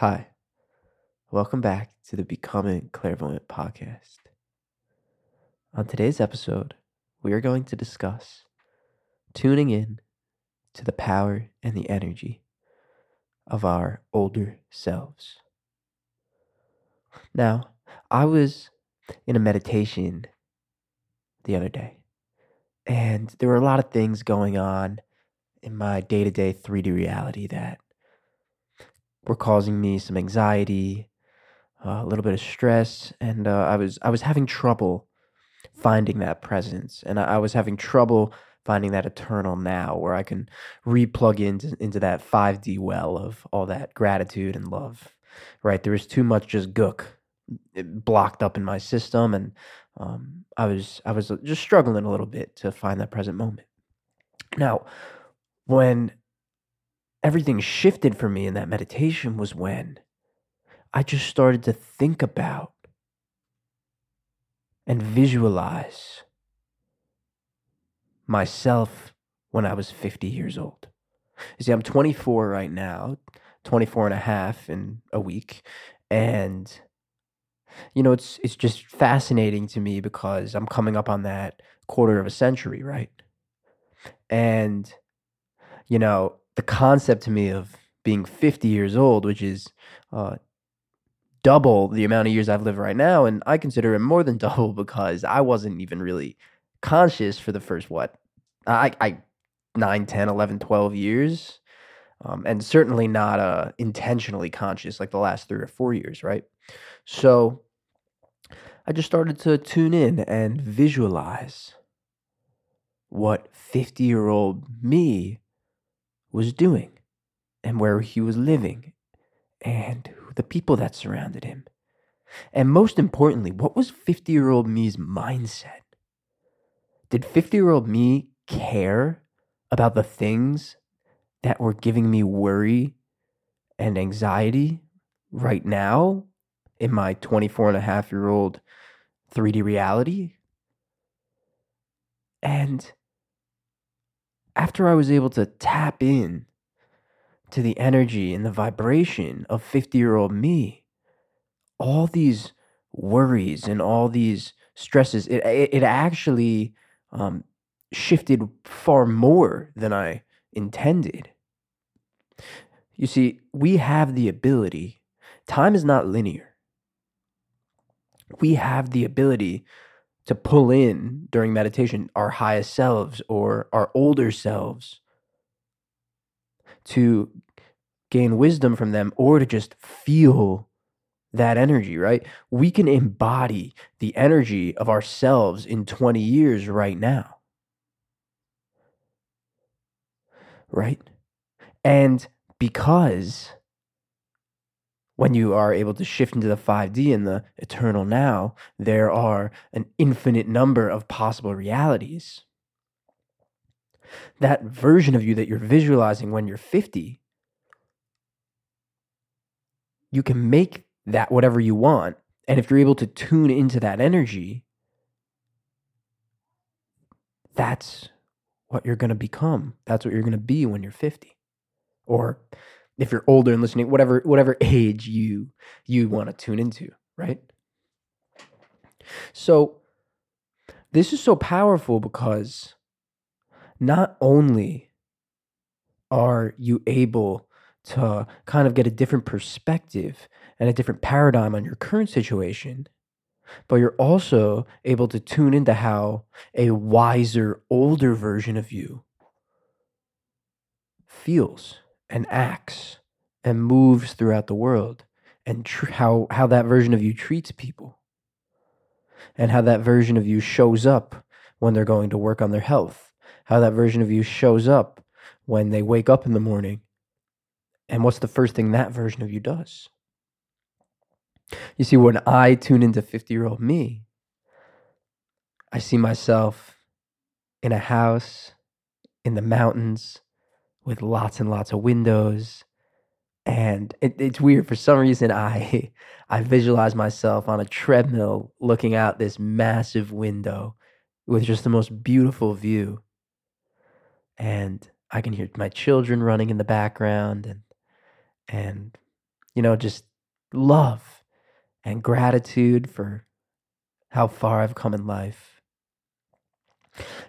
Hi, welcome back to the Becoming Clairvoyant podcast. On today's episode, we are going to discuss tuning in to the power and the energy of our older selves. Now, I was in a meditation the other day, and there were a lot of things going on in my day to day 3D reality that were causing me some anxiety, uh, a little bit of stress, and uh, I was I was having trouble finding that presence, and I, I was having trouble finding that eternal now, where I can replug into into that five D well of all that gratitude and love. Right, there was too much just gook eh, blocked up in my system, and um, I was I was just struggling a little bit to find that present moment. Now, when everything shifted for me in that meditation was when I just started to think about and visualize myself when I was 50 years old. You see, I'm 24 right now, 24 and a half in a week. And, you know, it's, it's just fascinating to me because I'm coming up on that quarter of a century, right? And, you know, the concept to me of being 50 years old, which is uh, double the amount of years I've lived right now. And I consider it more than double because I wasn't even really conscious for the first, what, I, I 9, 10, 11, 12 years. Um, and certainly not uh, intentionally conscious like the last three or four years, right? So I just started to tune in and visualize what 50 year old me was doing and where he was living and the people that surrounded him. And most importantly, what was 50 year old me's mindset? Did 50 year old me care about the things that were giving me worry and anxiety right now in my 24 and a half year old 3D reality? And after I was able to tap in to the energy and the vibration of 50 year old me, all these worries and all these stresses, it, it, it actually um, shifted far more than I intended. You see, we have the ability, time is not linear. We have the ability to pull in during meditation our highest selves or our older selves to gain wisdom from them or to just feel that energy, right? We can embody the energy of ourselves in 20 years right now. Right? And because when you are able to shift into the 5D and the eternal now, there are an infinite number of possible realities. That version of you that you're visualizing when you're 50, you can make that whatever you want. And if you're able to tune into that energy, that's what you're going to become. That's what you're going to be when you're 50. Or if you're older and listening, whatever whatever age you you want to tune into, right? So this is so powerful because not only are you able to kind of get a different perspective and a different paradigm on your current situation, but you're also able to tune into how a wiser, older version of you feels and acts and moves throughout the world and tr- how how that version of you treats people. And how that version of you shows up when they're going to work on their health. How that version of you shows up when they wake up in the morning. And what's the first thing that version of you does? You see when i tune into 50 year old me i see myself in a house in the mountains with lots and lots of windows. And it, it's weird. For some reason, I I visualize myself on a treadmill looking out this massive window with just the most beautiful view. And I can hear my children running in the background and and you know, just love and gratitude for how far I've come in life.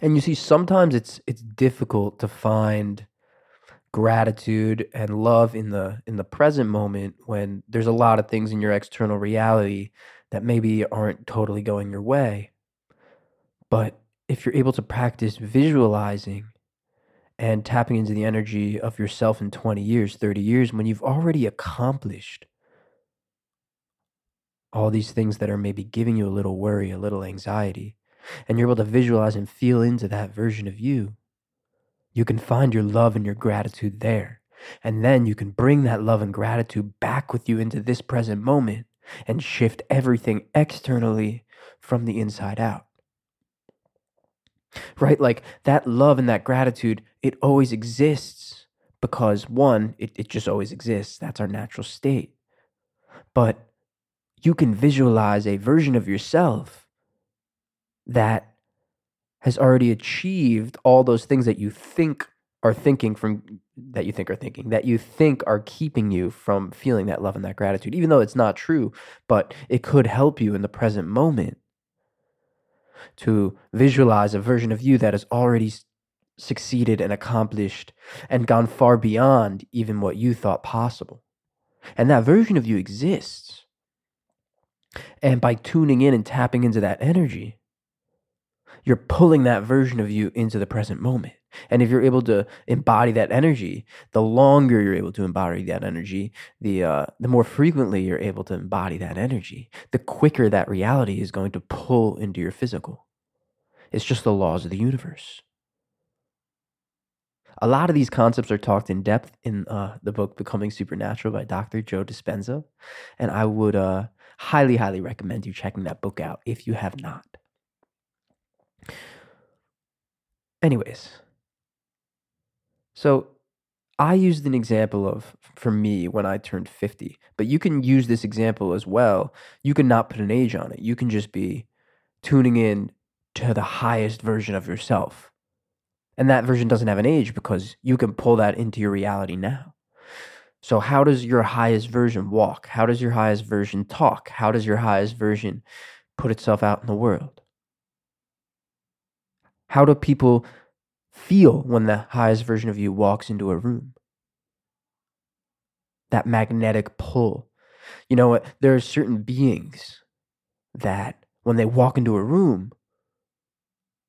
And you see, sometimes it's it's difficult to find gratitude and love in the in the present moment when there's a lot of things in your external reality that maybe aren't totally going your way. But if you're able to practice visualizing and tapping into the energy of yourself in 20 years, 30 years, when you've already accomplished all these things that are maybe giving you a little worry, a little anxiety, and you're able to visualize and feel into that version of you, you can find your love and your gratitude there. And then you can bring that love and gratitude back with you into this present moment and shift everything externally from the inside out. Right? Like that love and that gratitude, it always exists because one, it, it just always exists. That's our natural state. But you can visualize a version of yourself that has already achieved all those things that you think are thinking from that you think are thinking that you think are keeping you from feeling that love and that gratitude even though it's not true but it could help you in the present moment to visualize a version of you that has already succeeded and accomplished and gone far beyond even what you thought possible. And that version of you exists. And by tuning in and tapping into that energy you're pulling that version of you into the present moment. And if you're able to embody that energy, the longer you're able to embody that energy, the uh, the more frequently you're able to embody that energy, the quicker that reality is going to pull into your physical. It's just the laws of the universe. A lot of these concepts are talked in depth in uh, the book Becoming Supernatural by Dr. Joe Dispenza, and I would uh, highly, highly recommend you checking that book out if you have not. Anyways, so I used an example of for me when I turned 50, but you can use this example as well. You can not put an age on it. You can just be tuning in to the highest version of yourself. And that version doesn't have an age because you can pull that into your reality now. So, how does your highest version walk? How does your highest version talk? How does your highest version put itself out in the world? How do people feel when the highest version of you walks into a room? That magnetic pull. You know what? There are certain beings that when they walk into a room,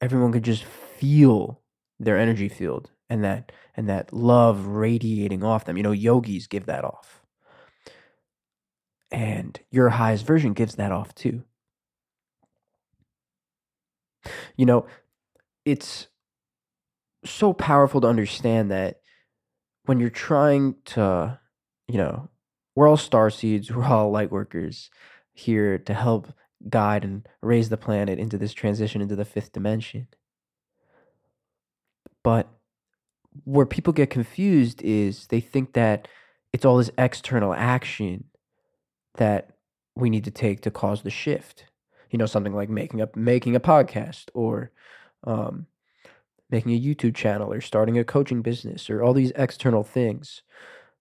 everyone could just feel their energy field and that and that love radiating off them. You know, yogis give that off. And your highest version gives that off too. You know, it's so powerful to understand that when you're trying to, you know, we're all star seeds, we're all light workers here to help guide and raise the planet into this transition into the fifth dimension. But where people get confused is they think that it's all this external action that we need to take to cause the shift. You know, something like making up making a podcast or um, making a YouTube channel or starting a coaching business or all these external things.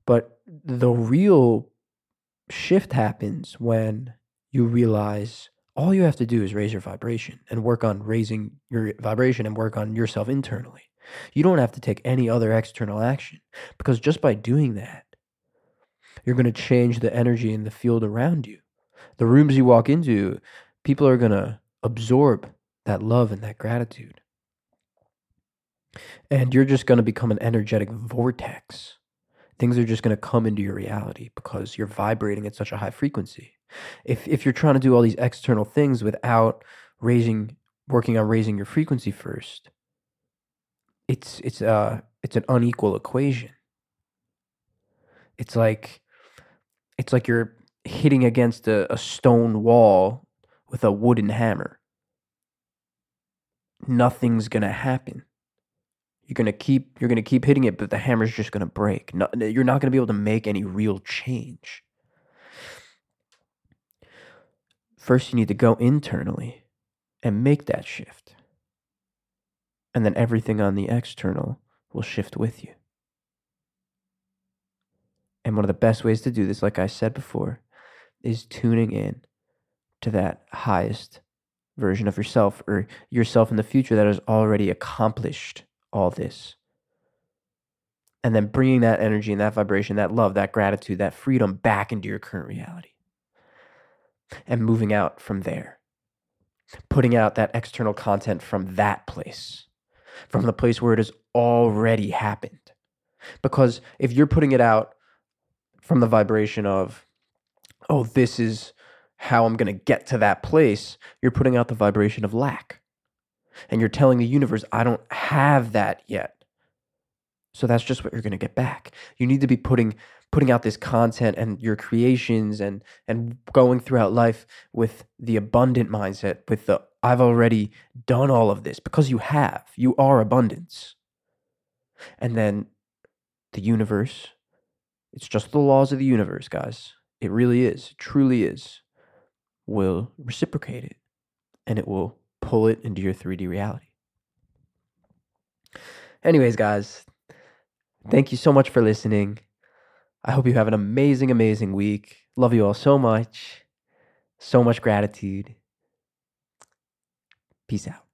But the real shift happens when you realize all you have to do is raise your vibration and work on raising your vibration and work on yourself internally. You don't have to take any other external action because just by doing that, you're going to change the energy in the field around you. The rooms you walk into, people are going to absorb that love and that gratitude. And you're just going to become an energetic vortex. Things are just going to come into your reality because you're vibrating at such a high frequency. If if you're trying to do all these external things without raising working on raising your frequency first, it's it's uh it's an unequal equation. It's like it's like you're hitting against a, a stone wall with a wooden hammer nothing's gonna happen. You're gonna keep you're gonna keep hitting it, but the hammer's just gonna break. No, you're not gonna be able to make any real change. First, you need to go internally and make that shift. And then everything on the external will shift with you. And one of the best ways to do this, like I said before, is tuning in to that highest version of yourself or yourself in the future that has already accomplished all this. And then bringing that energy and that vibration, that love, that gratitude, that freedom back into your current reality. And moving out from there. Putting out that external content from that place, from the place where it has already happened. Because if you're putting it out from the vibration of, oh, this is how I'm going to get to that place, you're putting out the vibration of lack. And you're telling the universe, I don't have that yet. So that's just what you're going to get back. You need to be putting putting out this content and your creations and and going throughout life with the abundant mindset, with the I've already done all of this because you have. You are abundance. And then the universe, it's just the laws of the universe, guys. It really is. It truly is will reciprocate it and it will pull it into your 3D reality. Anyways, guys, thank you so much for listening. I hope you have an amazing, amazing week. Love you all so much. So much gratitude. Peace out.